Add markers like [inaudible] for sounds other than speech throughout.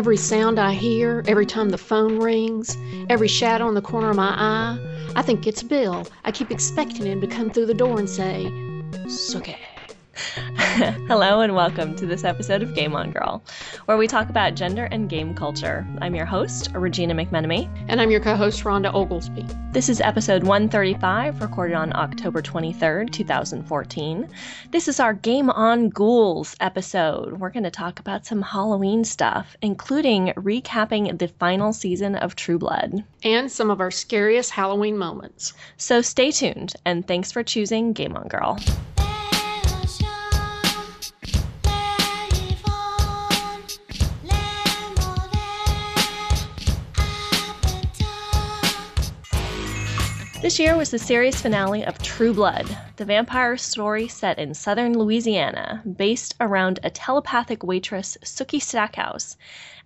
Every sound I hear, every time the phone rings, every shadow in the corner of my eye, I think it's Bill. I keep expecting him to come through the door and say, Suck it. [laughs] Hello and welcome to this episode of Game On Girl, where we talk about gender and game culture. I'm your host, Regina McMenemy. And I'm your co host, Rhonda Oglesby. This is episode 135, recorded on October 23rd, 2014. This is our Game On Ghouls episode. We're going to talk about some Halloween stuff, including recapping the final season of True Blood. And some of our scariest Halloween moments. So stay tuned, and thanks for choosing Game On Girl. This year was the series finale of True Blood, the vampire story set in southern Louisiana, based around a telepathic waitress, Sookie Stackhouse,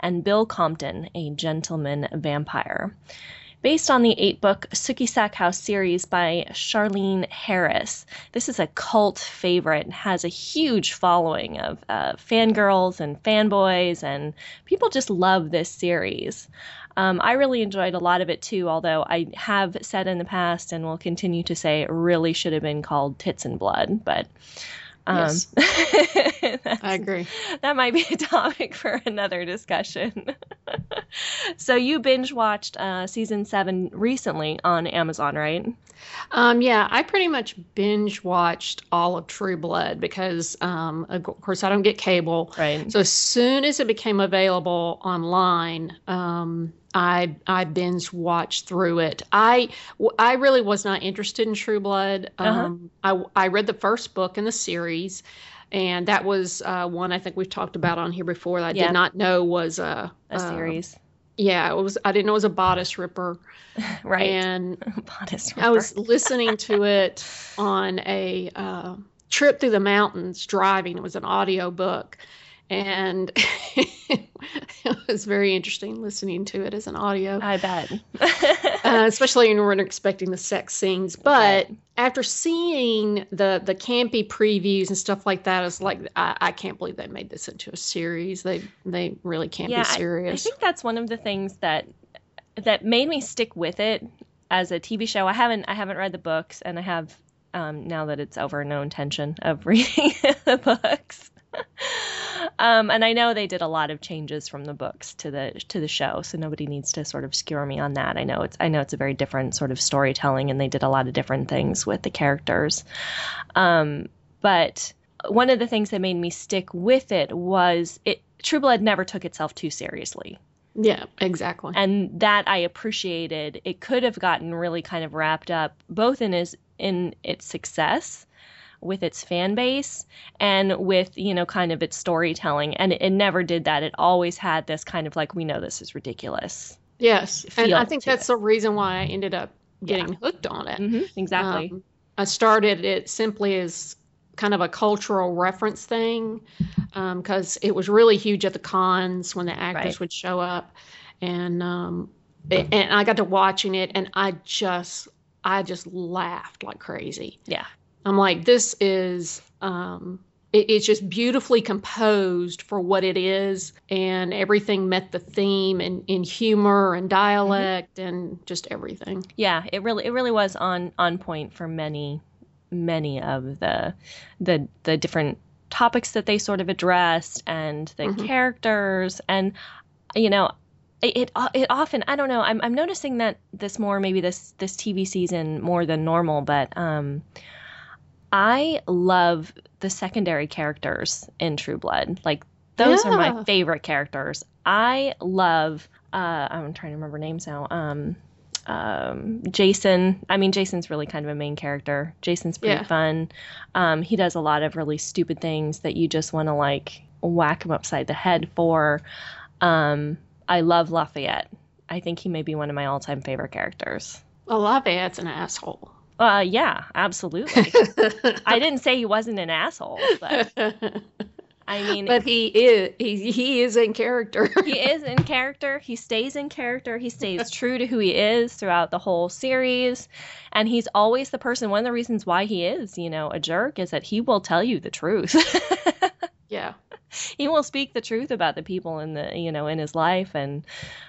and Bill Compton, a gentleman vampire. Based on the eight book Sookie Stackhouse series by Charlaine Harris. This is a cult favorite, and has a huge following of uh, fangirls and fanboys, and people just love this series. Um, I really enjoyed a lot of it too, although I have said in the past and will continue to say it really should have been called Tits and Blood. But um, yes. [laughs] I agree. That might be a [laughs] topic for another discussion. [laughs] so you binge watched uh, season seven recently on Amazon, right? Um, yeah, I pretty much binge watched all of True Blood because, um, of course, I don't get cable. Right. So as soon as it became available online, um, I I binge watched through it. I I really was not interested in True Blood. Uh-huh. Um, I I read the first book in the series, and that was uh, one I think we've talked about on here before. That I yeah. did not know was a a series. Uh, yeah, it was. I didn't know it was a bodice ripper. [laughs] right. And [laughs] bodice ripper. I was listening to [laughs] it on a uh, trip through the mountains driving. It was an audio book and [laughs] it was very interesting listening to it as an audio. I bet, [laughs] uh, especially when we weren't expecting the sex scenes. But after seeing the the campy previews and stuff like that, it's like I, I can't believe they made this into a series. They they really can't yeah, be serious. I, I think that's one of the things that that made me stick with it as a TV show. I haven't I haven't read the books, and I have um, now that it's over, no intention of [laughs] reading the books. Um, and I know they did a lot of changes from the books to the to the show, so nobody needs to sort of skewer me on that. I know it's I know it's a very different sort of storytelling, and they did a lot of different things with the characters. Um, but one of the things that made me stick with it was it True Blood never took itself too seriously. Yeah, exactly. And that I appreciated. It could have gotten really kind of wrapped up both in his in its success with its fan base and with you know kind of its storytelling and it, it never did that it always had this kind of like we know this is ridiculous yes and i think that's it. the reason why i ended up getting yeah. hooked on it mm-hmm, exactly um, i started it simply as kind of a cultural reference thing because um, it was really huge at the cons when the actors right. would show up and um, and I got to watching it and I just I just laughed like crazy. Yeah. I'm like, this is, um, it, it's just beautifully composed for what it is, and everything met the theme and in humor and dialect mm-hmm. and just everything. Yeah, it really, it really was on on point for many, many of the, the the different topics that they sort of addressed and the mm-hmm. characters and you know it it often I don't know I'm I'm noticing that this more maybe this this TV season more than normal but um I love the secondary characters in True Blood. Like those yeah. are my favorite characters. I love uh, I'm trying to remember names now. Um, um, Jason. I mean, Jason's really kind of a main character. Jason's pretty yeah. fun. Um, he does a lot of really stupid things that you just want to like whack him upside the head for. Um, I love Lafayette. I think he may be one of my all-time favorite characters. Well, Lafayette's an asshole. Uh, yeah, absolutely. [laughs] I didn't say he wasn't an asshole, but [laughs] I mean, but he is he he is in character. he is in character. He stays in character. He stays [laughs] true to who he is throughout the whole series, and he's always the person. One of the reasons why he is, you know, a jerk is that he will tell you the truth. yeah. [laughs] he will speak the truth about the people in the you know in his life and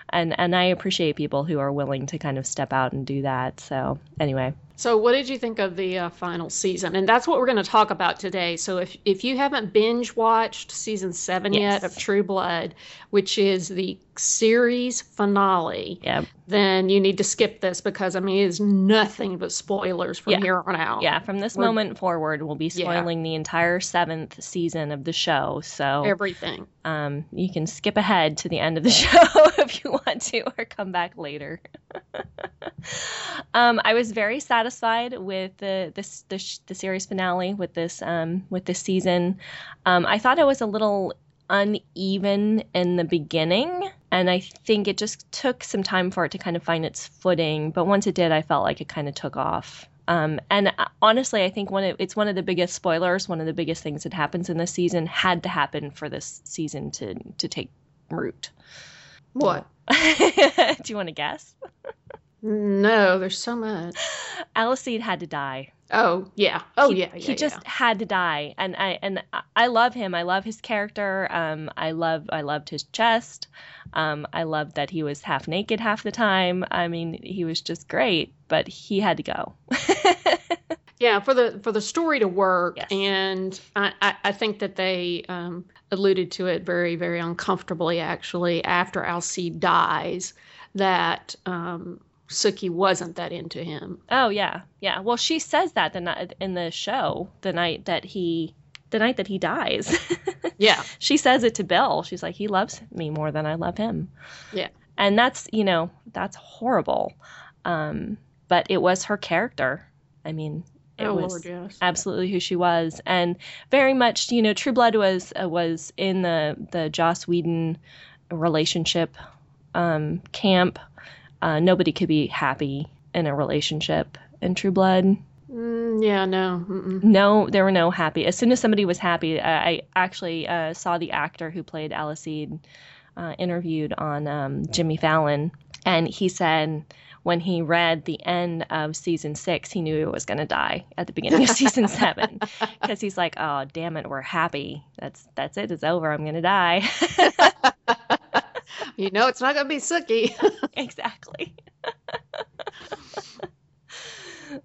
and and I appreciate people who are willing to kind of step out and do that. So anyway, so, what did you think of the uh, final season? And that's what we're going to talk about today. So, if if you haven't binge watched season seven yes. yet of True Blood, which is the series finale, yep. then you need to skip this because I mean it is nothing but spoilers from yeah. here on out. Yeah, from this we're, moment forward, we'll be spoiling yeah. the entire seventh season of the show. So everything. Um, you can skip ahead to the end of the [laughs] show [laughs] if you want to, or come back later. [laughs] um, I was very satisfied with the this the, the series finale with this um, with this season. Um, I thought it was a little uneven in the beginning, and I think it just took some time for it to kind of find its footing. But once it did, I felt like it kind of took off. Um, and uh, honestly, I think one of, it's one of the biggest spoilers. One of the biggest things that happens in this season had to happen for this season to to take root. What? [laughs] Do you want to guess? [laughs] No, there's so much. Alcide had to die. Oh yeah. Oh he, yeah, yeah. He just had to die, and I and I love him. I love his character. Um, I love I loved his chest. Um, I loved that he was half naked half the time. I mean, he was just great, but he had to go. [laughs] yeah, for the for the story to work, yes. and I, I, I think that they um, alluded to it very very uncomfortably actually after Alcide dies that um, Sookie wasn't that into him. Oh yeah, yeah. Well, she says that the night in the show, the night that he, the night that he dies. [laughs] yeah. She says it to Bill. She's like, he loves me more than I love him. Yeah. And that's you know that's horrible, um, but it was her character. I mean, it oh, was Lord, yes. absolutely who she was, and very much you know True Blood was uh, was in the the Joss Whedon relationship um, camp uh, nobody could be happy in a relationship in True Blood. Mm, yeah, no. Mm-mm. No, there were no happy. As soon as somebody was happy, I, I actually uh, saw the actor who played Alcide uh, interviewed on um, Jimmy Fallon, and he said when he read the end of season six, he knew he was going to die at the beginning of [laughs] season seven because he's like, "Oh, damn it, we're happy. That's that's it. It's over. I'm going to die." [laughs] you know it's not going to be Sookie. [laughs] exactly. [laughs]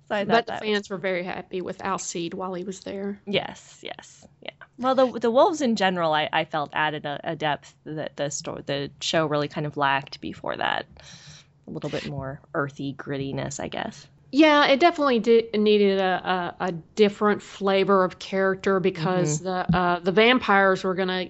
so but the fans was... were very happy with Alcide while he was there. Yes, yes, yeah. Well, the the wolves in general, I, I felt added a, a depth that the story, the show really kind of lacked before that. A little bit more earthy grittiness, I guess. Yeah, it definitely did, needed a, a, a, different flavor of character because mm-hmm. the uh, the vampires were gonna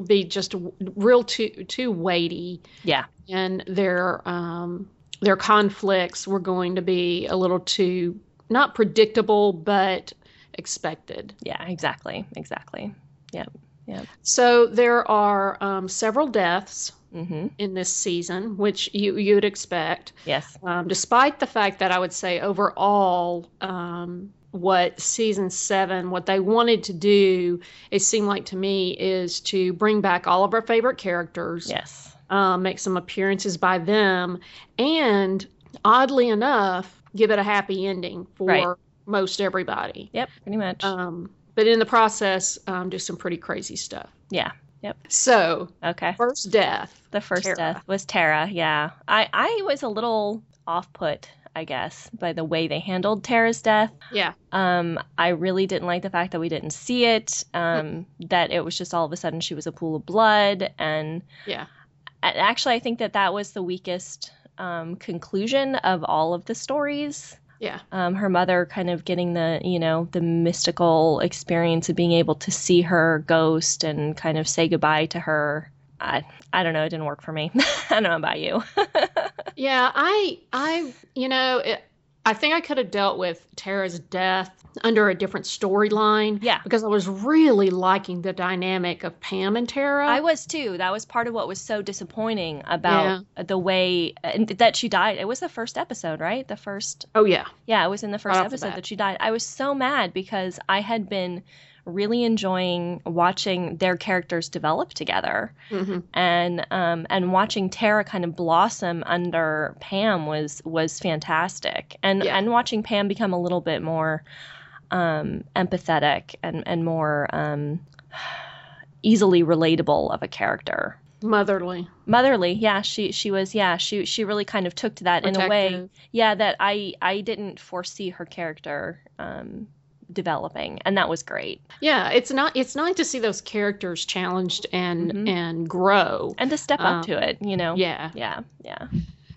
be just real too too weighty. Yeah. And their um their conflicts were going to be a little too not predictable but expected. Yeah, exactly. Exactly. Yeah. Yeah. So there are um, several deaths mm-hmm. in this season, which you you would expect. Yes. Um, despite the fact that I would say overall, um, what season seven, what they wanted to do, it seemed like to me, is to bring back all of our favorite characters. Yes. Um, make some appearances by them, and oddly enough, give it a happy ending for right. most everybody. Yep, pretty much. Um, but in the process, um, do some pretty crazy stuff. Yeah. Yep. So, okay. First death. The first Tara. death was Tara. Yeah. I I was a little off put I guess, by the way they handled Tara's death. Yeah. Um, I really didn't like the fact that we didn't see it. Um, that it was just all of a sudden she was a pool of blood, and yeah. Actually, I think that that was the weakest um, conclusion of all of the stories. Yeah. Um, her mother kind of getting the, you know, the mystical experience of being able to see her ghost and kind of say goodbye to her. I, I don't know. It didn't work for me. [laughs] I don't know about you. [laughs] yeah, I, I, you know, it, I think I could have dealt with Tara's death under a different storyline. Yeah. Because I was really liking the dynamic of Pam and Tara. I was too. That was part of what was so disappointing about yeah. the way that she died. It was the first episode, right? The first. Oh, yeah. Yeah, it was in the first right episode that she died. I was so mad because I had been really enjoying watching their characters develop together, mm-hmm. and um, and watching Tara kind of blossom under Pam was was fantastic, and yeah. and watching Pam become a little bit more um, empathetic and and more. Um, easily relatable of a character. Motherly. Motherly, yeah. She she was yeah. She she really kind of took to that Protective. in a way, yeah. That I I didn't foresee her character um, developing, and that was great. Yeah, it's not it's nice to see those characters challenged and mm-hmm. and grow and to step um, up to it. You know. Yeah. Yeah. Yeah.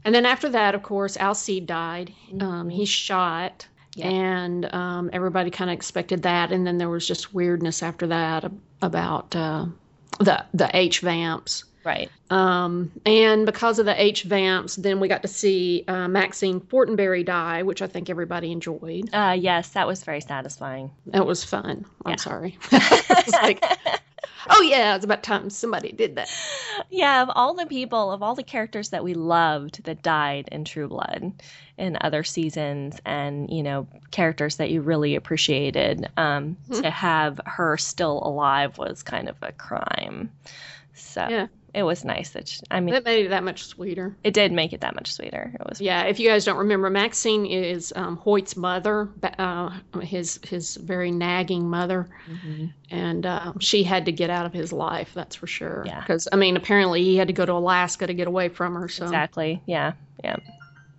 And then after that, of course, Alcide died. Mm-hmm. Um, he's shot. Yeah. And um, everybody kind of expected that, and then there was just weirdness after that about uh, the the H vamps. Right. Um, and because of the H vamps, then we got to see uh, Maxine Fortenberry die, which I think everybody enjoyed. Uh, yes, that was very satisfying. That was fun. I'm sorry. [laughs] like, oh yeah, it's about time somebody did that. Yeah, of all the people, of all the characters that we loved that died in True Blood in other seasons, and you know, characters that you really appreciated, um, mm-hmm. to have her still alive was kind of a crime. So yeah it was nice that she, I mean that made it that much sweeter. It did make it that much sweeter. It was yeah. If you guys don't remember, Maxine is um, Hoyt's mother, uh, his his very nagging mother, mm-hmm. and uh, she had to get out of his life. That's for sure. Yeah. Because I mean, apparently he had to go to Alaska to get away from her. So exactly. Yeah. Yeah.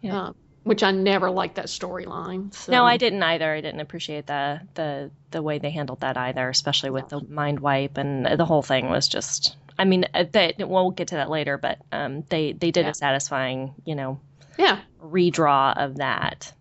Yeah. Uh, which I never liked that storyline. So. No, I didn't either. I didn't appreciate the the the way they handled that either, especially with the mind wipe and the whole thing was just I mean, uh, that we'll get to that later, but um, they they did yeah. a satisfying, you know, yeah, redraw of that.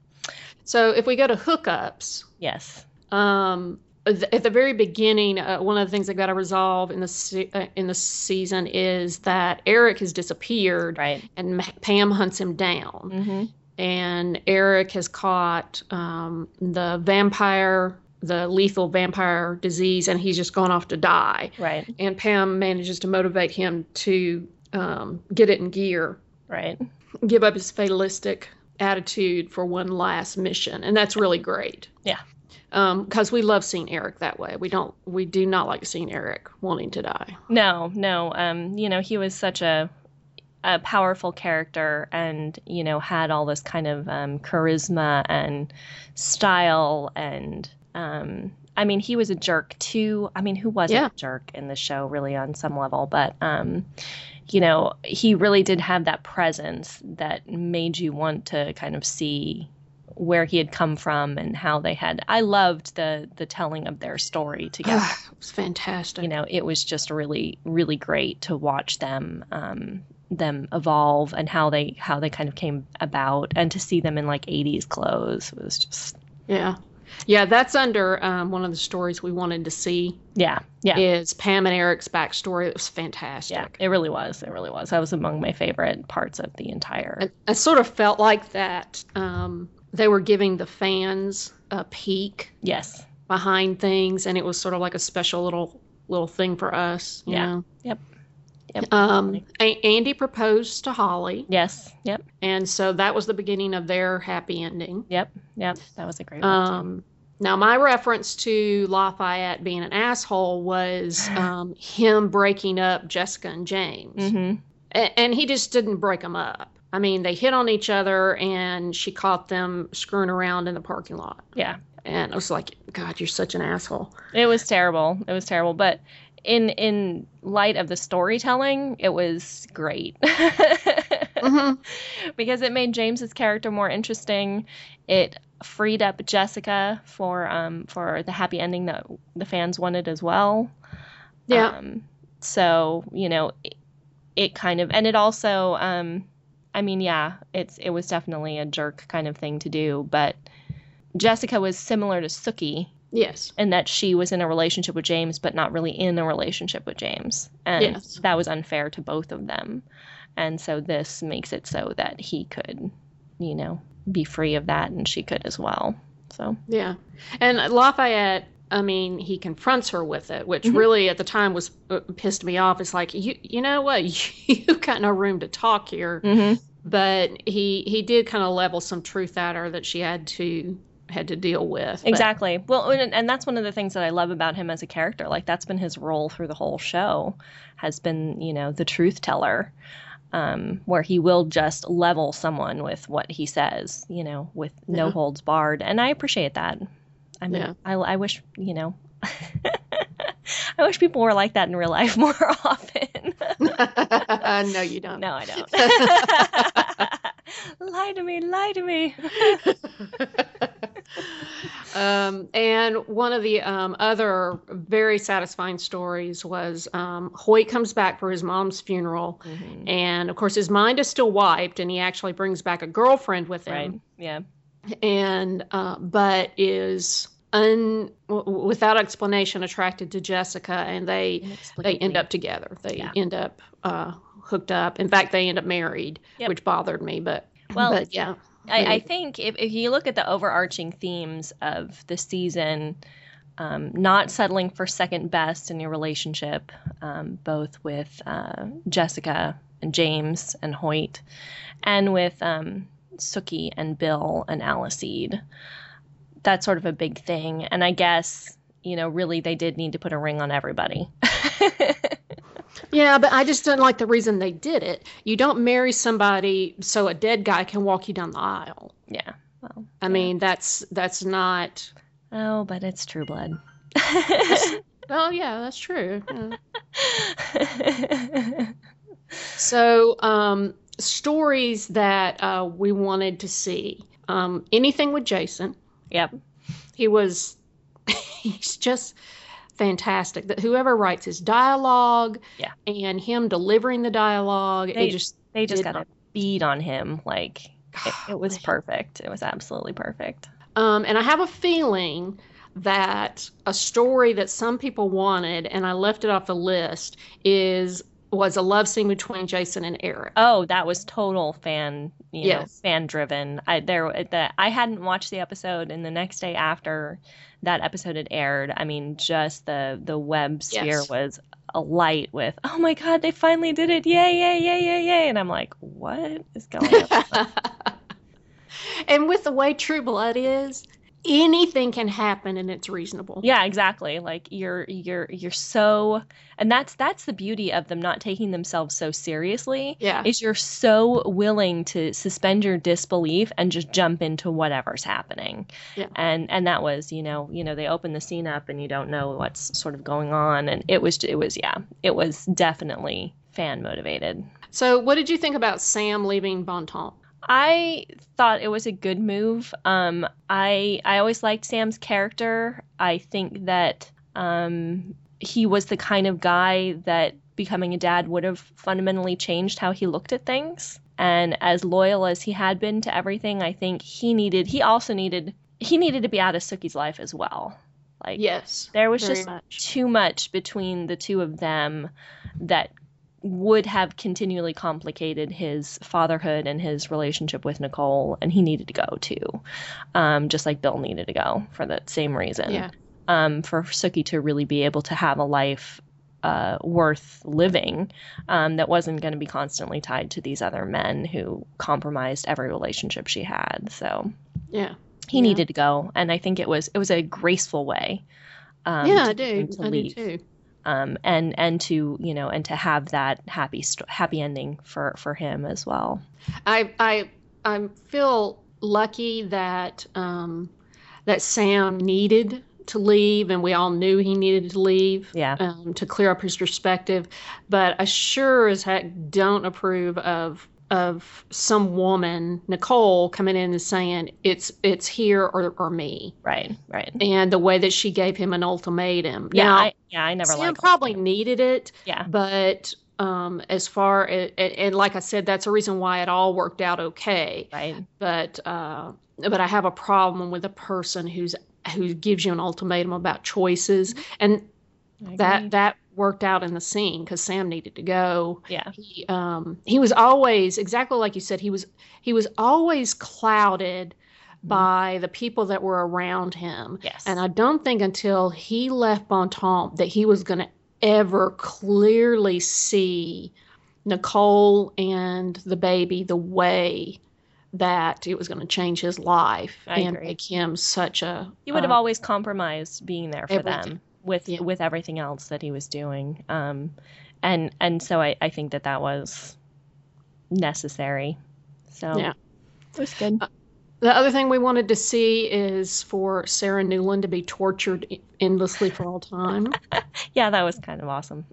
So if we go to hookups, yes, um, at the very beginning, uh, one of the things that got to resolve in the se- uh, in the season is that Eric has disappeared, right? And Pam hunts him down, mm-hmm. and Eric has caught um, the vampire the lethal vampire disease and he's just gone off to die. Right. And Pam manages to motivate him to um, get it in gear. Right. Give up his fatalistic attitude for one last mission. And that's really great. Yeah. Because um, we love seeing Eric that way. We don't. We do not like seeing Eric wanting to die. No, no. Um, you know, he was such a a powerful character and you know had all this kind of um, charisma and style and um, I mean, he was a jerk too. I mean, who wasn't yeah. a jerk in the show, really, on some level? But, um, you know, he really did have that presence that made you want to kind of see where he had come from and how they had. I loved the the telling of their story [sighs] together. it was fantastic. You know, it was just really, really great to watch them. Um, them evolve and how they how they kind of came about and to see them in like 80s clothes was just yeah yeah, that's under um, one of the stories we wanted to see. Yeah, yeah. Is Pam and Eric's backstory? It was fantastic. Yeah, it really was. It really was. That was among my favorite parts of the entire. I, I sort of felt like that um, they were giving the fans a peek. Yes. Behind things, and it was sort of like a special little little thing for us. yeah. Know? Yep. Yep. Um, Andy proposed to Holly. Yes. Yep. And so that was the beginning of their happy ending. Yep. Yep. That was a great one. Um, now, my reference to Lafayette being an asshole was [sighs] um, him breaking up Jessica and James. Mm-hmm. A- and he just didn't break them up. I mean, they hit on each other, and she caught them screwing around in the parking lot. Yeah. And I was like, God, you're such an asshole. It was terrible. It was terrible. But in in light of the storytelling, it was great. [laughs] mm-hmm. Because it made James's character more interesting. It freed up Jessica for um for the happy ending that the fans wanted as well. Yeah. Um, so, you know, it, it kind of and it also um I mean, yeah, it's it was definitely a jerk kind of thing to do, but Jessica was similar to Sookie Yes. And that she was in a relationship with James, but not really in a relationship with James. And yes. that was unfair to both of them. And so this makes it so that he could, you know, be free of that and she could as well. So, yeah. And Lafayette, I mean, he confronts her with it, which mm-hmm. really at the time was uh, pissed me off. It's like, you, you know what? [laughs] You've got no room to talk here. Mm-hmm. But he, he did kind of level some truth at her that she had to had to deal with. But. Exactly. Well, and, and, that's one of the things that I love about him as a character. Like that's been his role through the whole show, has been you know the truth teller, um, where he will just level someone with what he says, you know, with no holds barred, and I appreciate that. I mean, yeah. I, I wish you know. [laughs] I wish people were like that in real life [laughs] more often. uh, [laughs] no, you don't. No, I don't. lie to me, lie to me. [laughs] um, and one of the um, other very satisfying stories was um, Hoyt comes back for his mom's funeral, mm-hmm. and of course his mind is still wiped, and he actually brings back a girlfriend with him. Right. Yeah. And uh, but is un w- without explanation attracted to Jessica, and they they end up together. They yeah. end up uh, hooked up. In fact, they end up married, yep. which bothered me. But well, but yeah. I, I, think if, if you look at the overarching themes of the season, um, not settling for second best in your relationship, um, both with uh, Jessica and James and Hoyt, and with um, Sookie and Bill and Alcide that's sort of a big thing. And I guess, you know, really they did need to put a ring on everybody. [laughs] yeah, but I just don't like the reason they did it. You don't marry somebody so a dead guy can walk you down the aisle. Yeah. Well, I yeah. mean, that's that's not Oh, but it's true blood. [laughs] oh, yeah, that's true. Yeah. [laughs] so, um, stories that uh, we wanted to see. Um, anything with Jason. Yep. He was [laughs] he's just fantastic. That whoever writes his dialogue yeah. and him delivering the dialogue, they, just they just got a beat on him like it, [sighs] it was perfect. It was absolutely perfect. Um, and I have a feeling that a story that some people wanted, and I left it off the list, is was a love scene between Jason and Eric. Oh, that was total fan, you yes. know, fan driven. I there that I hadn't watched the episode, and the next day after that episode had aired, I mean, just the the web sphere yes. was alight with, oh my god, they finally did it! Yay, yay, yay, yay, yay! And I'm like, what is going on? [laughs] and with the way True Blood is, anything can happen and it's reasonable. Yeah, exactly. Like you're you're you're so and that's that's the beauty of them not taking themselves so seriously. Yeah. Is you're so willing to suspend your disbelief and just jump into whatever's happening. Yeah. And and that was, you know, you know, they open the scene up and you don't know what's sort of going on and it was it was yeah, it was definitely fan motivated. So what did you think about Sam leaving Bontemps? I thought it was a good move. Um, I I always liked Sam's character. I think that um, he was the kind of guy that becoming a dad would have fundamentally changed how he looked at things. And as loyal as he had been to everything, I think he needed. He also needed. He needed to be out of Sookie's life as well. Like yes, there was just much. too much between the two of them that would have continually complicated his fatherhood and his relationship with Nicole, and he needed to go too, um, just like Bill needed to go for that same reason. Yeah. Um, for Sookie to really be able to have a life uh, worth living um, that wasn't going to be constantly tied to these other men who compromised every relationship she had. So yeah, he yeah. needed to go, and I think it was it was a graceful way. Um, yeah, I do. I leave. do too um, and and to you know and to have that happy happy ending for for him as well. I I I feel lucky that um, that Sam needed to leave, and we all knew he needed to leave. Yeah. Um, to clear up his perspective, but I sure as heck don't approve of of some woman, Nicole, coming in and saying it's it's here or, or me. Right, right. And the way that she gave him an ultimatum. Yeah, now, I, yeah, I never. Sam probably needed it. Yeah, but um, as far as, and, and, like I said, that's a reason why it all worked out okay. Right. But uh, but I have a problem with a person who's who gives you an ultimatum about choices and that that worked out in the scene because Sam needed to go. Yeah. He um he was always exactly like you said, he was he was always clouded mm-hmm. by the people that were around him. Yes. And I don't think until he left Bontemps that he was gonna ever clearly see Nicole and the baby the way that it was going to change his life I and agree. make him such a. He would have uh, always compromised being there for everything. them with yeah. with everything else that he was doing. Um, and and so I, I think that that was necessary. So yeah, it was good. Uh, the other thing we wanted to see is for Sarah Newlin to be tortured endlessly for all time. [laughs] yeah, that was kind of awesome.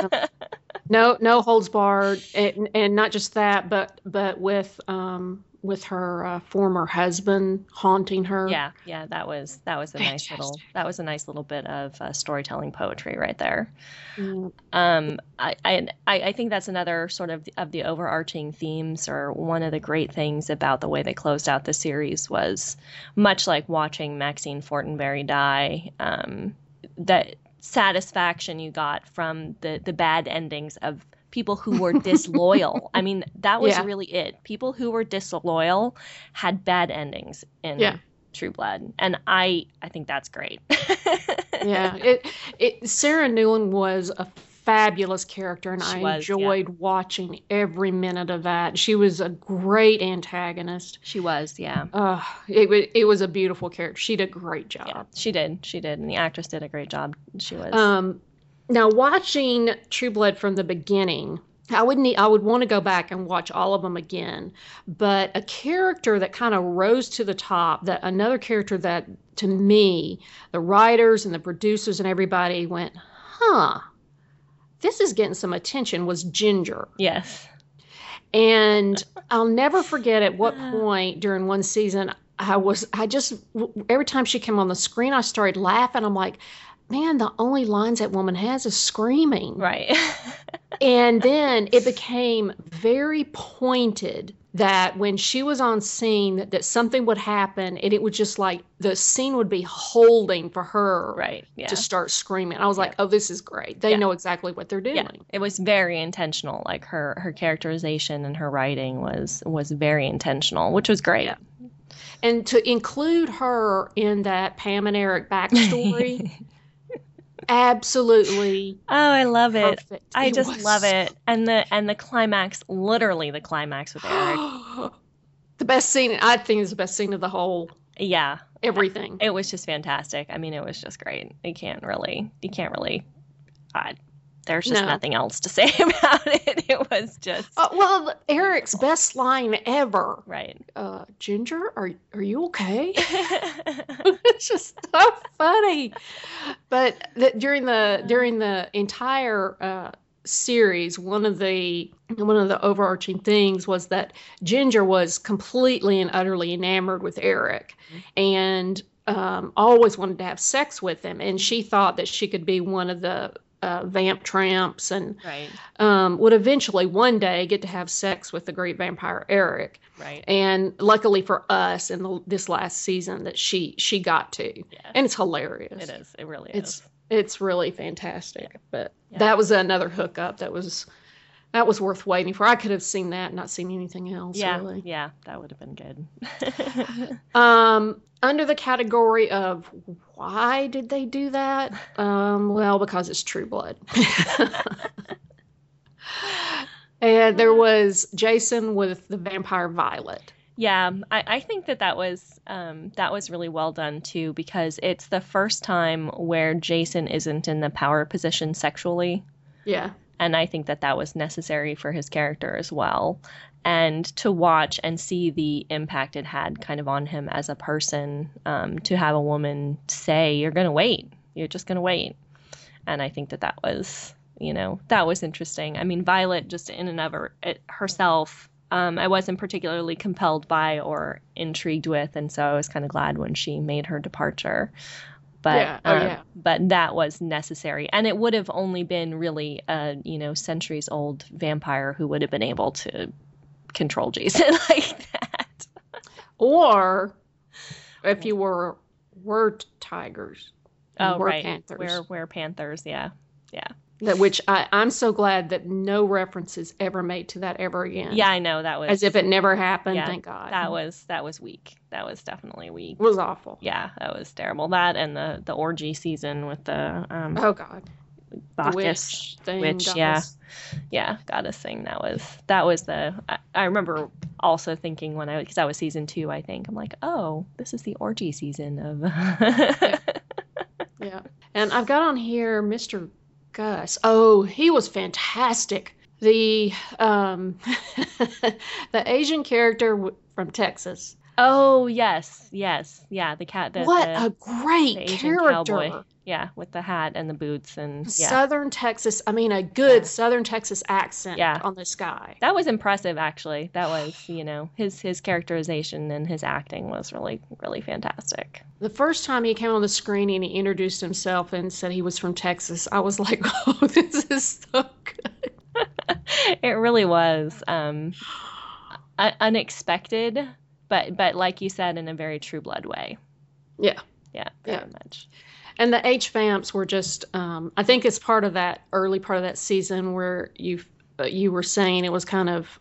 [laughs] no, no holds barred, and, and not just that, but but with um, with her uh, former husband haunting her. Yeah, yeah, that was that was a Fantastic. nice little that was a nice little bit of uh, storytelling poetry right there. Mm. Um, I, I I think that's another sort of of the overarching themes, or one of the great things about the way they closed out the series was much like watching Maxine Fortenberry die. Um, that satisfaction you got from the the bad endings of people who were disloyal. [laughs] I mean, that was yeah. really it. People who were disloyal had bad endings in yeah. True Blood, and I I think that's great. [laughs] yeah, it it Sarah Newlin was a fabulous character, and she I was, enjoyed yeah. watching every minute of that. She was a great antagonist. She was, yeah. Uh, it it was a beautiful character. She did a great job. Yeah, she did, she did, and the actress did a great job. She was. Um, now watching True Blood from the beginning, I would need I would want to go back and watch all of them again. But a character that kind of rose to the top, that another character that to me, the writers and the producers and everybody went, huh, this is getting some attention was Ginger. Yes. And I'll never forget at what [sighs] point during one season I was I just every time she came on the screen I started laughing. I'm like, man, the only lines that woman has is screaming. Right. [laughs] and then it became very pointed that when she was on scene that, that something would happen and it would just like the scene would be holding for her right yeah. to start screaming. I was yeah. like, "Oh, this is great. They yeah. know exactly what they're doing." Yeah. It was very intentional. Like her her characterization and her writing was was very intentional, which was great. And to include her in that Pam and Eric backstory [laughs] absolutely. Oh i love it. Perfect. i it just love it. And the and the climax literally the climax with eric. [gasps] The best scene i think is the best scene of the whole yeah. everything. It was just fantastic. I mean it was just great. You can't really you can't really I, there's just no. nothing else to [laughs] say about it. It was just uh, well, Eric's best line ever. Right. Uh, Ginger, are are you okay? [laughs] [laughs] it's just so funny. But the, during the during the entire uh, series, one of the one of the overarching things was that Ginger was completely and utterly enamored with Eric, mm-hmm. and um, always wanted to have sex with him, and she thought that she could be one of the uh, vamp tramps and right. um, would eventually one day get to have sex with the great vampire Eric. Right. And luckily for us in the, this last season that she she got to. Yeah. And it's hilarious. It is. It really it's, is. It's really fantastic. Yeah. But yeah. that was another hookup that was that was worth waiting for. I could have seen that, not seen anything else. Yeah, really. yeah, that would have been good. [laughs] [laughs] um, under the category of why did they do that? Um, well, because it's True Blood. [laughs] and there was Jason with the vampire Violet. Yeah, I, I think that that was um, that was really well done too because it's the first time where Jason isn't in the power position sexually. Yeah and I think that that was necessary for his character as well. And to watch and see the impact it had kind of on him as a person, um, to have a woman say, "You're going to wait. You're just going to wait," and I think that that was, you know, that was interesting. I mean, Violet just in and of her, it, herself. Um, I wasn't particularly compelled by or intrigued with, and so I was kind of glad when she made her departure but yeah. Oh, um, yeah. but that was necessary and it would have only been really a you know centuries old vampire who would have been able to control Jason [laughs] like that or if you were were tigers oh were right panthers. were were panthers yeah yeah that which I, I'm so glad that no reference is ever made to that ever again. Yeah, I know that was as if it never happened. Yeah, thank God. That was that was weak. That was definitely weak. It was awful. Yeah, that was terrible. That and the the orgy season with the um, oh God, Bacchus thing, witch yeah, yeah, goddess thing. That was that was the. I, I remember also thinking when I because that was season two. I think I'm like, oh, this is the orgy season of. [laughs] yeah. yeah, and I've got on here Mr. Gus. Oh, he was fantastic. The um, [laughs] the Asian character from Texas. Oh yes, yes, yeah. The cat. The, what the, a great character! Cowboy. Yeah, with the hat and the boots and yeah. Southern Texas. I mean, a good yeah. Southern Texas accent yeah. on this guy. That was impressive, actually. That was, you know, his his characterization and his acting was really really fantastic. The first time he came on the screen and he introduced himself and said he was from Texas, I was like, [laughs] oh, this is so good. [laughs] it really was um, unexpected, but but like you said, in a very True Blood way. Yeah. Yeah, very yeah. much and the H vamps were just um, I think it's part of that early part of that season where you uh, you were saying it was kind of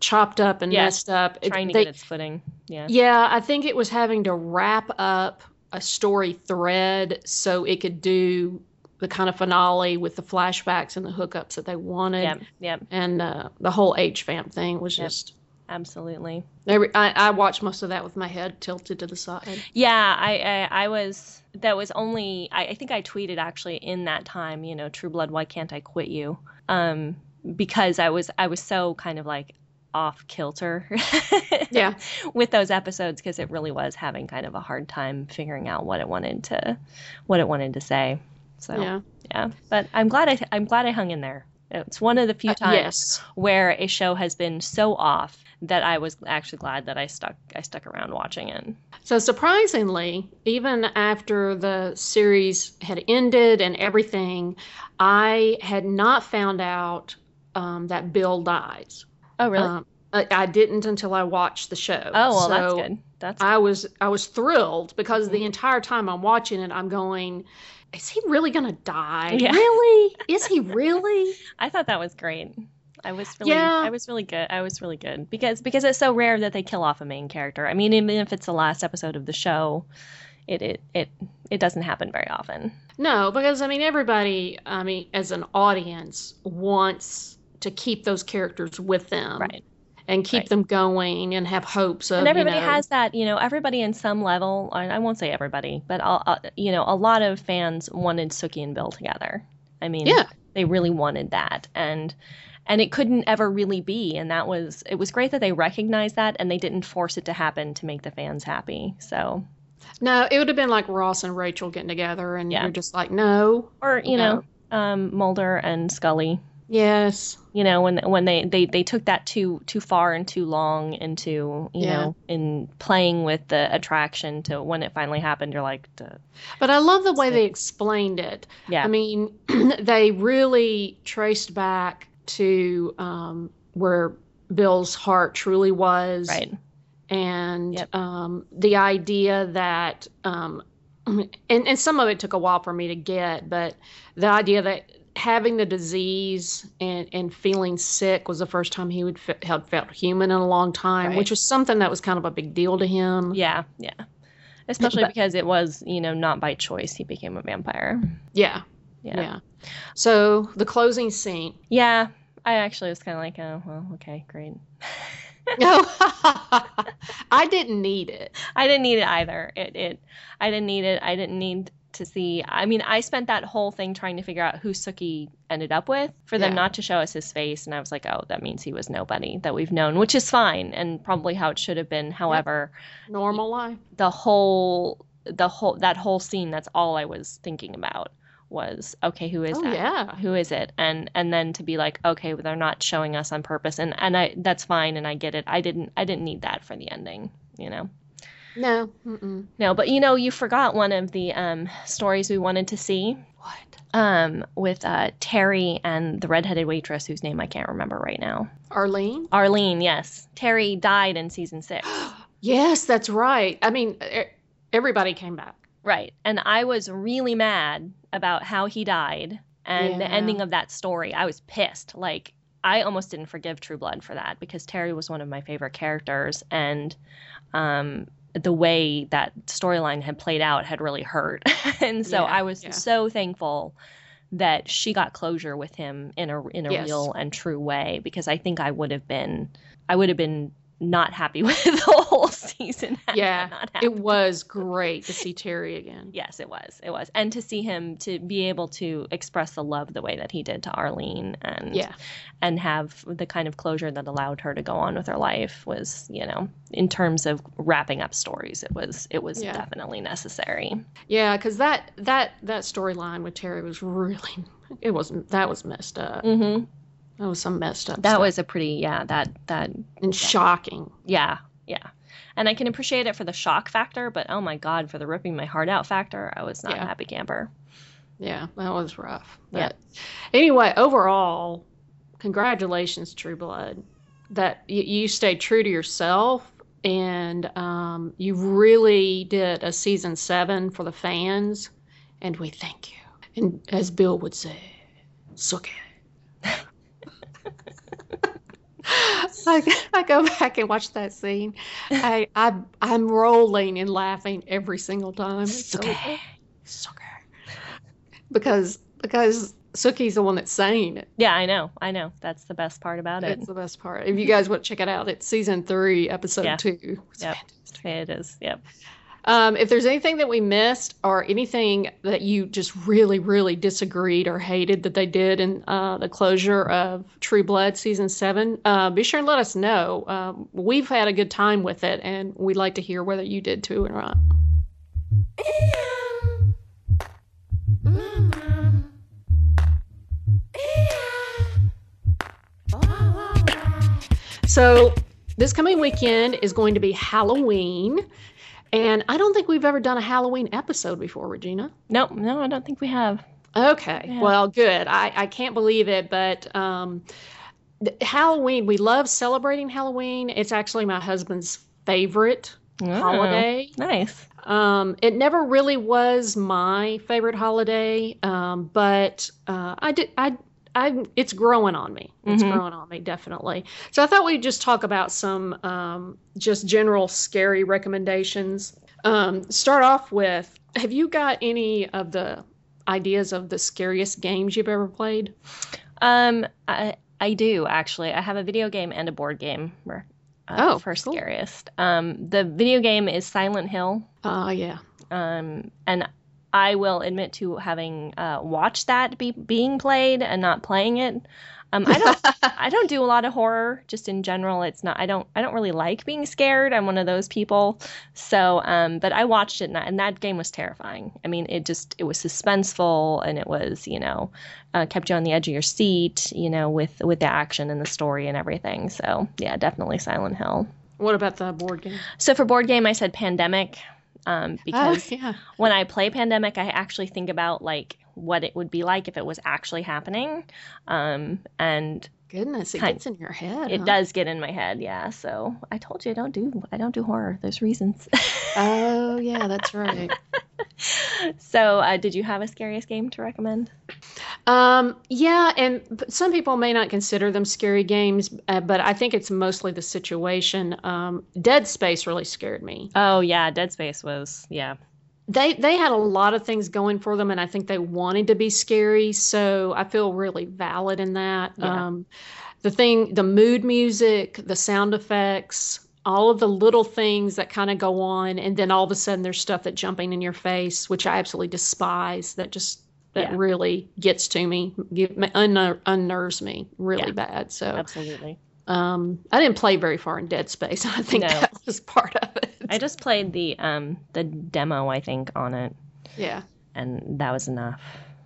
chopped up and messed up. Trying it, to they, get its footing. Yeah. Yeah, I think it was having to wrap up a story thread so it could do the kind of finale with the flashbacks and the hookups that they wanted. Yeah, yeah. And uh, the whole H vamp thing was yep. just absolutely. I, I watched most of that with my head tilted to the side. Yeah, I, I, I was. That was only. I, I, think I tweeted actually in that time. You know, True Blood. Why can't I quit you? Um, because I was I was so kind of like off kilter. [laughs] yeah. With those episodes, because it really was having kind of a hard time figuring out what it wanted to, what it wanted to say. So yeah, yeah. But I'm glad I I'm glad I hung in there. It's one of the few uh, times uh, yes. where a show has been so off that I was actually glad that I stuck I stuck around watching it. So surprisingly, even after the series had ended and everything, I had not found out um, that Bill dies. Oh, really? Um, I, I, didn't until I watched the show. Oh, well, so that's good. That's I was I was thrilled because mm-hmm. the entire time I'm watching it, I'm going, is he really gonna die? Yeah. Really? [laughs] is he really? I thought that was great. I was really yeah. I was really good. I was really good because because it's so rare that they kill off a main character. I mean, even if it's the last episode of the show, it it it, it doesn't happen very often. No, because I mean everybody, I mean as an audience wants to keep those characters with them. Right. And keep right. them going and have hopes of. And everybody you know, has that, you know. Everybody in some level, I won't say everybody, but uh, you know, a lot of fans wanted Sookie and Bill together. I mean, yeah, they really wanted that, and and it couldn't ever really be. And that was it was great that they recognized that and they didn't force it to happen to make the fans happy. So no it would have been like ross and rachel getting together and yeah. you're just like no. Or you no. know um, mulder and scully. Yes. You know when when they, they they took that too too far and too long into you yeah. know in playing with the attraction to when it finally happened you're like but i love the way they explained it. Yeah. I mean [clears throat] they really traced back to um, where Bill's heart truly was. Right. And yep. um, the idea that, um, [clears throat] and, and some of it took a while for me to get, but the idea that having the disease and, and feeling sick was the first time he would f- had felt human in a long time, right. which was something that was kind of a big deal to him. Yeah, yeah. Especially but, because it was, you know, not by choice he became a vampire. Yeah. Yeah. yeah. So the closing scene. Yeah, I actually was kind of like, oh, well, okay, great. no, [laughs] I didn't need it. I didn't need it either. It, it, I didn't need it. I didn't need to see. I mean, I spent that whole thing trying to figure out who Sookie ended up with for them yeah. not to show us his face, and I was like, oh, that means he was nobody that we've known, which is fine and probably how it should have been. However, normal life. The whole, the whole, that whole scene. That's all I was thinking about was okay who is oh, that? yeah. Who is it? And and then to be like okay they're not showing us on purpose. And and i that's fine and i get it. I didn't i didn't need that for the ending you know? No Mm-mm. no but you know you forgot one of the um stories we wanted to see. What? Um with uh terry and the redheaded waitress whose name i can't remember right now. Arlene? Arlene yes. Terry died in season six. [gasps] Yes that's right. I mean everybody came back Right. And I was really mad about how he died and yeah. the ending of that story. I was pissed. Like, I almost didn't forgive True Blood for that because Terry was one of my favorite characters. And um, the way that storyline had played out had really hurt. [laughs] and so yeah, I was yeah. so thankful that she got closure with him in a in a yes. real and true way because I think I would have been I would have been not happy [laughs] with the whole season. Yeah, it was great to see Terry again. Yes, it was. It was, and to see him to be able to express the love the way that he did to Arlene, and yeah, and have the kind of closure that allowed her to go on with her life was, you know, in terms of wrapping up stories, it was it was yeah. definitely necessary. Yeah, because that that that storyline with Terry was really it wasn't that was messed up. Mm-hmm. That was some messed up. That stuff. was a pretty yeah that that and shocking. Yeah, yeah. And I can appreciate it for the shock factor, but oh my god, for the ripping my heart out factor, I was not yeah. a happy camper. Yeah, that was rough. But yeah. anyway, overall, congratulations, True Blood. That you, you stayed true to yourself and um, you really did a season seven for the fans, and we thank you. And as Bill would say, suck it. I, [laughs] I go back and watch that scene. I, I I'm rolling and laughing every single time. Sookie. So, because because Sookie's the one that's saying it. Yeah, I know. I know. That's the best part about it. It's the best part. If you guys want to check it out, it's season three, episode yeah. two. It's yep. fantastic. It is. Yep. Um, if there's anything that we missed or anything that you just really, really disagreed or hated that they did in uh, the closure of True Blood season seven, uh, be sure and let us know. Um, we've had a good time with it, and we'd like to hear whether you did too or not. So, this coming weekend is going to be Halloween. And I don't think we've ever done a Halloween episode before, Regina. No, no, I don't think we have. Okay, yeah. well, good. I, I can't believe it, but um, Halloween, we love celebrating Halloween. It's actually my husband's favorite oh, holiday. Nice. Um, it never really was my favorite holiday, um, but uh, I did. I I it's growing on me. It's mm-hmm. growing on me definitely. So I thought we'd just talk about some um, just general scary recommendations. Um, start off with Have you got any of the ideas of the scariest games you've ever played? Um, I I do actually. I have a video game and a board game. Uh, oh, for cool. scariest. Um, the video game is Silent Hill. Oh uh, yeah. Um, and I will admit to having uh, watched that be being played and not playing it. Um, I don't [laughs] I don't do a lot of horror just in general. It's not I don't I don't really like being scared. I'm one of those people. So um, but I watched it and that, and that game was terrifying. I mean it just it was suspenseful and it was you know uh, kept you on the edge of your seat you know with with the action and the story and everything. So yeah, definitely Silent Hill. What about the board game? So for board game, I said Pandemic um, [laughs] oh, because oh, yeah. when I play Pandemic, I actually think about like what it would be like if it was actually happening. Um, and goodness, it kind, gets in your head. It huh? does get in my head, yeah. So I told you I don't do I don't do horror. There's reasons. oh yeah, that's [laughs] right. so, uh, did you have a scariest game to recommend? [sighs] Um, yeah, and some people may not consider them scary games, uh, but I think it's mostly the situation. Um, Dead Space really scared me. Oh yeah, Dead Space was yeah. They they had a lot of things going for them, and I think they wanted to be scary. So I feel really valid in that. Yeah. Um, the thing, the mood music, the sound effects, all of the little things that kind of go on and then all of a sudden there's stuff that jumping in your face which i absolutely despise that just that yeah. really gets to me give, unner, unnerves me really yeah, bad so absolutely. um, i didn't play very far in dead space. [laughs] I think no. that was part of it. I just played the um the demo i think on it. Yeah. And that was enough.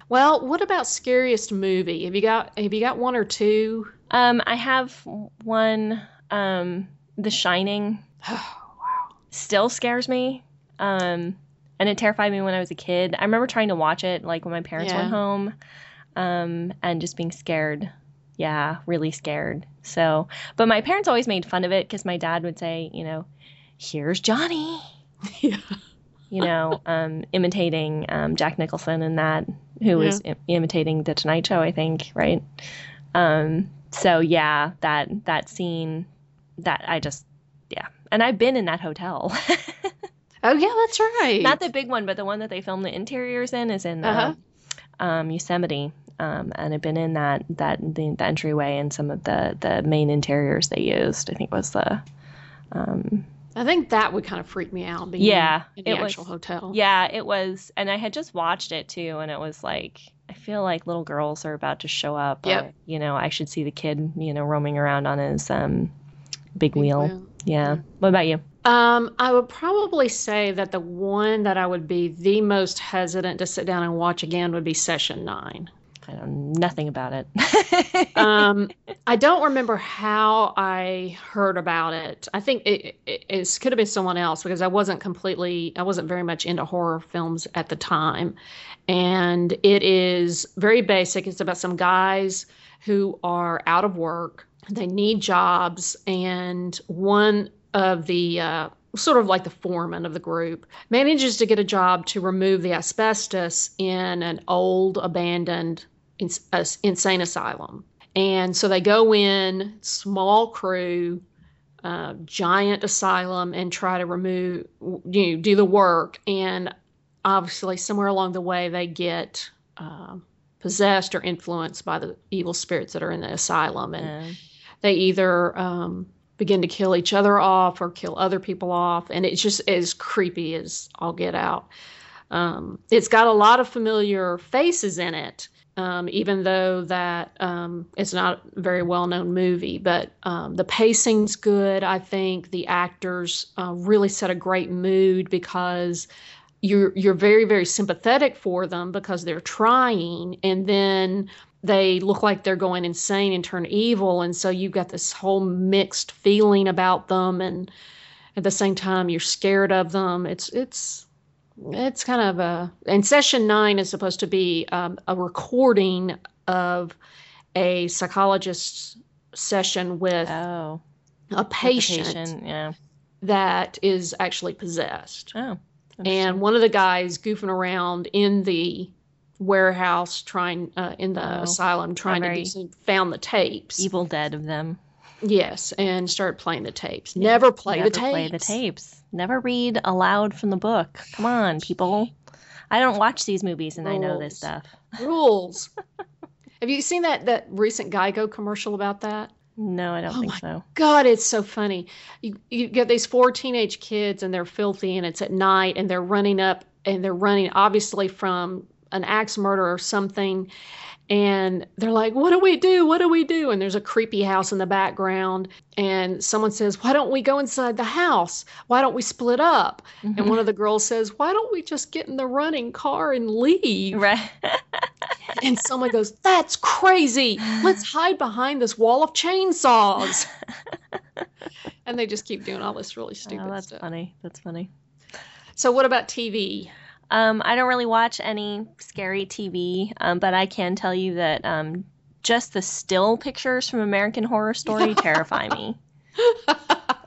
Well what about scariest movie? Have you got have you got one or two? Um i have one um the Shining. [sighs] Oh, wow. still scares me. Um, and it terrified me when I was a kid. I remember trying to watch it like when my parents yeah. went home um, and just being scared. Yeah, really scared. So, but my parents always made fun of it because my dad would say, you know, here's Johnny. [laughs] yeah. You know, [laughs] um, imitating um, Jack Nicholson and that, who was Im- imitating The Tonight Show, I think, right? Um, so yeah, that that scene that I just yeah. And I've been in that hotel. [laughs] oh yeah, that's right. Not the big one, but the one that they filmed the interiors in is in uh-huh. uh, um, Yosemite. Um, and I've been in that that the, the, entryway and some of the the main interiors they used. I think was the Um, I think that would kind of freak me out. Being yeah, in the it actual was, hotel. Yeah, it was, and I had just watched it too, and it was like I feel like little girls are about to show up. Yep. Or, you know, I should see the kid, you know, roaming around on his um, big, Big wheel. wheel. Yeah. What about you? Um, I would probably say that the one that I would be the most hesitant to sit down and watch again would be Session Nine. I know nothing about it. [laughs] um, I don't remember how I heard about it. I think it, it, it could have been someone else because I wasn't completely, I wasn't very much into horror films at the time. And it is very basic. It's about some guys who are out of work, they need jobs, and one of the uh, sort of like the foreman of the group manages to get a job to remove the asbestos in an old abandoned ins- uh, insane asylum. And so they go in, small crew, uh, giant asylum, and try to remove, you know, do the work. And obviously, somewhere along the way, they get uh, possessed or influenced by the evil spirits that are in the asylum. And Yeah. they either um, begin to kill each other off or kill other people off. And it's just as creepy as all get out. Um, it's got a lot of familiar faces in it, um, even though that um, it's not a very well known movie. But um, the pacing's good. I think the actors uh, really set a great mood because you're you're very very sympathetic for them because they're trying, and then they look like they're going insane and turn evil, and so you've got this whole mixed feeling about them, and at the same time you're scared of them. It's it's it's kind of a and session nine is supposed to be um, a recording of a psychologist's session with Oh. a with patient, patient, Yeah. that is actually possessed. Oh. And one of the guys goofing around in the warehouse trying uh, in the Oh, asylum trying to do some, found the tapes. Evil Dead of them. Yes, and started playing the tapes. Never play Never the tapes. play the tapes. Never read aloud from the book. Come on, people. I don't watch these movies and I know this stuff. Rules. [laughs] Have you seen that that recent Geico commercial about that? No, I don't Oh think my so. God, it's so funny. You you get these four teenage kids and they're filthy and it's at night and they're running up and they're running obviously from an axe murder or something. And they're like, What do we do? What do we do? And there's a creepy house in the background. And someone says, Why don't we go inside the house? Why don't we split up? And mm-hmm. one of the girls says, Why don't we just get in the running car and leave? Right. [laughs] And someone goes, That's crazy. Let's hide behind this wall of chainsaws. [laughs] and they just keep doing all this really oh, stupid oh, that's stuff. funny. That's funny. So, what about TV? Um, I don't really watch any scary TV, um, but I can tell you that um, just the still pictures from American Horror Story [laughs] terrify me.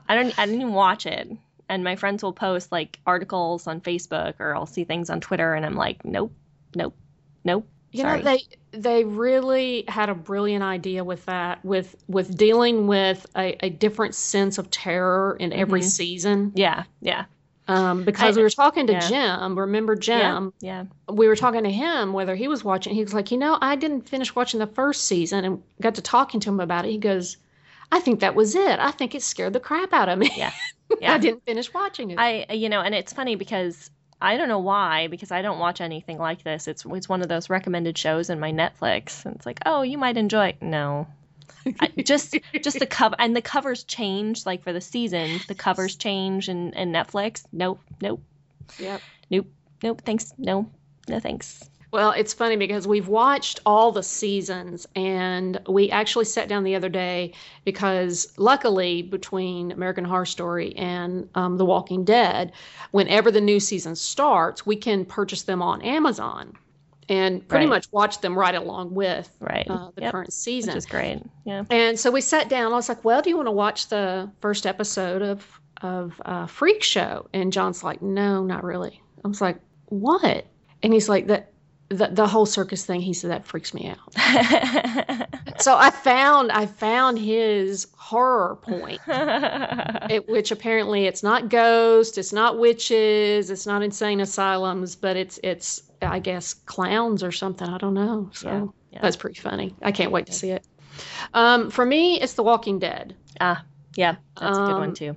I don't. I didn't even watch it, and my friends will post like articles on Facebook, or I'll see things on Twitter, and I'm like, nope, nope, nope. You Sorry. know, they they really had a brilliant idea with that, with with dealing with a, a different sense of terror in every Mhm. season. yeah, yeah, Um, because I- we were talking to yeah. Jim. Remember Jim? yeah, we were talking to him whether he was watching. He was like, you know, I didn't finish watching the first season and got to talking to him about it. He goes, I think that was it. I think it scared the crap out of me. yeah, [laughs] yeah. I didn't finish watching it. I, you know, and it's funny because I don't know why, because I don't watch anything like this. It's it's one of those recommended shows in my Netflix, and it's like, oh, you might enjoy. it. No, just just the [laughs] cover and the covers change. Like for the season, the covers change and, in Netflix. Nope, nope, yep. nope, nope. Thanks, no, no thanks. Well, it's funny because we've watched all the seasons, and we actually sat down the other day because, luckily, between American Horror Story and um, The Walking Dead, whenever the new season starts, we can purchase them on Amazon and pretty Right. much watch them right along with Right. uh, the Yep. current season. Which is great. Yeah. And so we sat down. I was like, "Well, do you want to watch the first episode of of uh, Freak Show?" And John's like, "No, not really." I was like, "What?" And he's like, "That the, the whole circus thing." He said that freaks me out. [laughs] So I found I found his horror point, [laughs] it, which apparently it's not ghosts, it's not witches, it's not insane asylums, but it's it's I guess clowns or something. I don't know. So Yeah, yeah. that's pretty funny. I can't wait to see it. Um, for me, it's The Walking Dead. ah, yeah, that's a good Um, one too.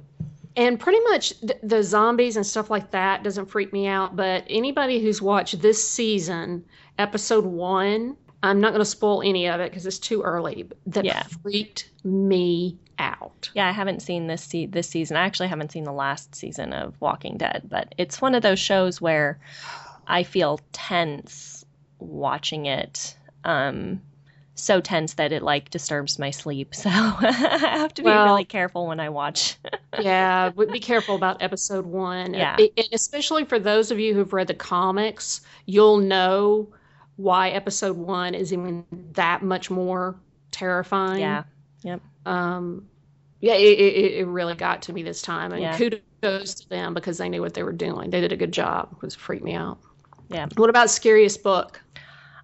And pretty much th- the zombies and stuff like that doesn't freak me out. But anybody who's watched this season, episode one, I'm not going to spoil any of it because it's too early. That Yeah. freaked me out. Yeah, I haven't seen this se- this season. I actually haven't seen the last season of Walking Dead, but it's one of those shows where I feel tense watching it. Um, so tense that it like disturbs my sleep. [laughs] So I have to be Well- really careful when I watch. [laughs] yeah, be careful about episode one. Yeah. It- especially for those of you who've read the comics, you'll know why episode one is even that much more terrifying. yeah. Yep. Um, yeah, it, it, it really got to me this time, and Yeah. kudos to them because they knew what they were doing. They did a good job. It was freaked me out. Yeah. What about scariest book?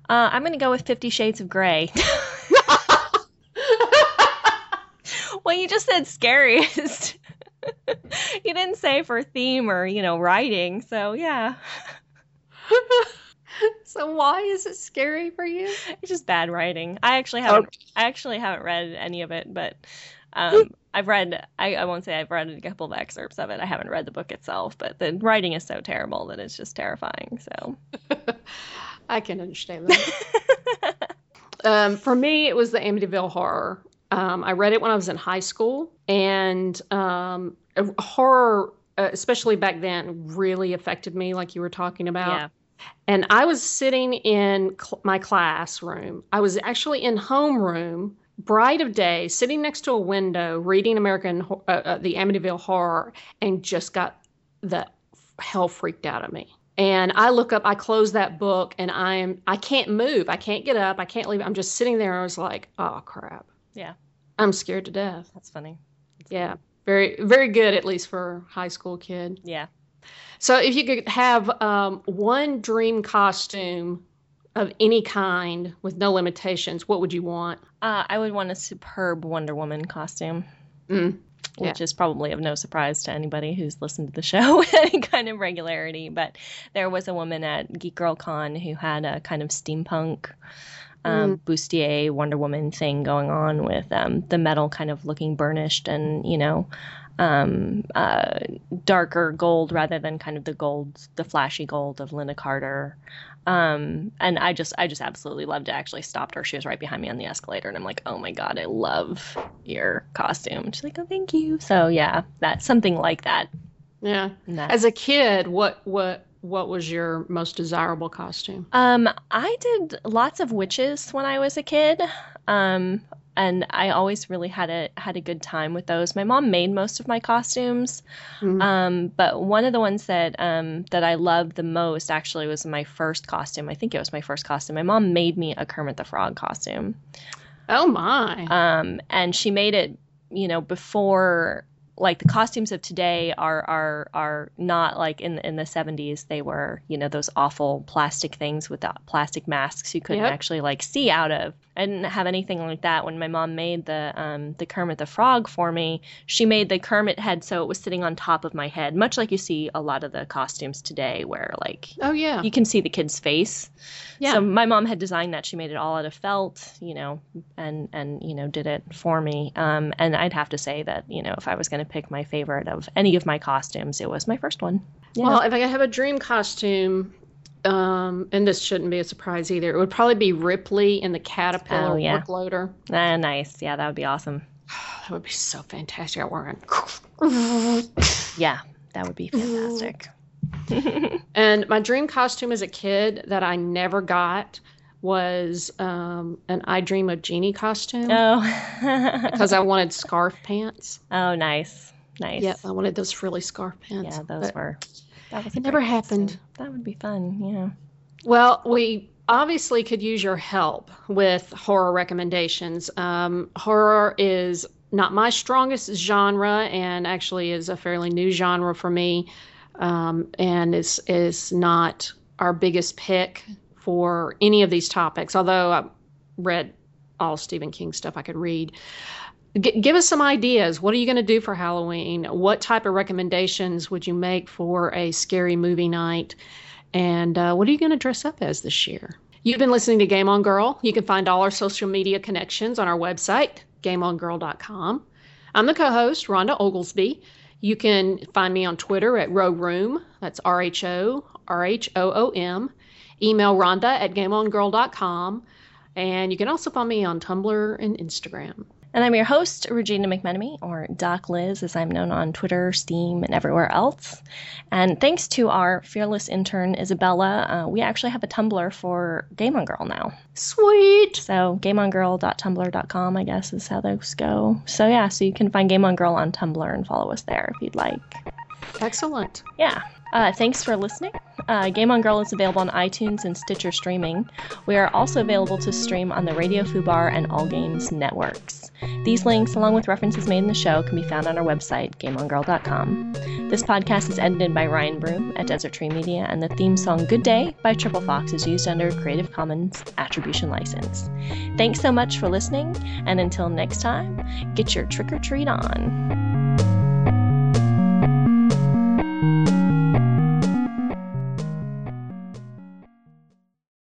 Uh, I'm gonna go with Fifty Shades of Grey. [laughs] well, you just said scariest. [laughs] you didn't say for theme or you know writing, so yeah, [laughs] so why is it scary for you? it's just bad writing. I actually haven't. Okay. I actually haven't read any of it, but um, I've read. I, I won't say I've read a couple of excerpts of it. I haven't read the book itself, but the writing is so terrible that it's just terrifying. So I can understand that. [laughs] um, for me, it was the Amityville Horror. Um, I read it when I was in high school, and um, horror, uh, especially back then, really affected me, like you were talking about. yeah, And I was sitting in cl- my classroom. I was actually in homeroom, bright of day, sitting next to a window, reading American, uh, uh, the Amityville Horror, and just got the hell freaked out of me. And I look up, I close that book, and I am, I can't move, I can't get up, I can't leave. I'm just sitting there. I was like, oh crap. Yeah. I'm scared to death. that's funny. That's Yeah. funny. Very, very good, at least for a high school kid. yeah. So, if you could have um, one dream costume of any kind with no limitations, what would you want? Uh, I would want a superb Wonder Woman costume. Mm. Yeah. which is probably of no surprise to anybody who's listened to the show [laughs] with any kind of regularity. But there was a woman at Geek Girl Con who had a kind of steampunk um, bustier Wonder Woman thing going on with um, the metal kind of looking burnished and, you know, um, uh, darker gold rather than kind of the gold, the flashy gold of Lynda Carter. Um, and I just, I just absolutely loved it. I actually stopped her. She was right behind me on the escalator, and I'm like, oh my god, I love your costume. She's like, oh, thank you. So yeah, that something like that. Yeah. That- As a kid, what what what was your most desirable costume? Um, I did lots of witches when I was a kid. Um, and I always really had a had a good time with those. My mom made most of my costumes. Mhm. Um, but one of the ones that um that I loved the most actually was my first costume. I think it was my first costume. My mom made me a Kermit the Frog costume. Oh my. Um, and she made it, you know, before like the costumes of today are are are not like in in the 70s they were you know those awful plastic things with the plastic masks you couldn't Yep. actually like see out of i didn't have anything like that when my mom made the um the kermit the frog for me she made the kermit head so it was sitting on top of my head much like you see a lot of the costumes today where like oh yeah. you can see the kid's face. Yeah. So my mom had designed that. She made it all out of felt, you know, and and you know did it for me. Um, and I'd have to say that you know if I was going to pick my favorite of any of my costumes, it was my first one. Yeah. Well, if I could have a dream costume, um, and this shouldn't be a surprise either, it would probably be Ripley in the caterpillar Oh, yeah. work loader. ah, nice. Yeah, that would be awesome. [sighs] That would be so fantastic. I wearing. [laughs] Yeah, that would be fantastic. [laughs] And my dream costume as a kid that I never got was um, an I Dream of Jeannie costume oh. [laughs] because I wanted scarf pants. oh, nice, nice. Yep, I wanted those frilly scarf pants. Yeah, those were. That was It never costume. happened. That would be fun. Yeah. Well, we obviously could use your help with horror recommendations. Um, horror is not my strongest genre, and actually is a fairly new genre for me, um, and is is not our biggest pick for any of these topics. Although I read all Stephen King stuff I could read. G- give us some ideas. What are you going to do for Halloween? What type of recommendations would you make for a scary movie night? And uh, what are you going to dress up as this year? You've been listening to Game On Girl. You can find all our social media connections on our website, gameongirl.com. I'm the co host, Rhonda Oglesby. You can find me on Twitter at Rho Room. That's R H O R H O O M. Email Rhonda at GameOnGirl.com. And you can also find me on Tumblr and Instagram. And I'm your host, Regina McMenemy, or Doc Liz, as I'm known on Twitter, Steam, and everywhere else. And thanks to our fearless intern, Isabella, uh, we actually have a Tumblr for Game on Girl now. Sweet! So, gameongirl.tumblr.com, I guess, is how those go. So, yeah, so you can find Game on Girl on Tumblr and follow us there if you'd like. Excellent. Yeah. Uh, thanks for listening. Uh, Game on Girl is available on iTunes and Stitcher streaming. We are also available to stream on the Radio Fubar and All Games networks. These links, along with references made in the show, can be found on our website, GameOnGirl.com. This podcast is edited by Ryan Broom at Desert Tree Media, and the theme song Good Day by Triple Fox is used under a Creative Commons Attribution License. Thanks so much for listening, and until next time, get your trick or treat on.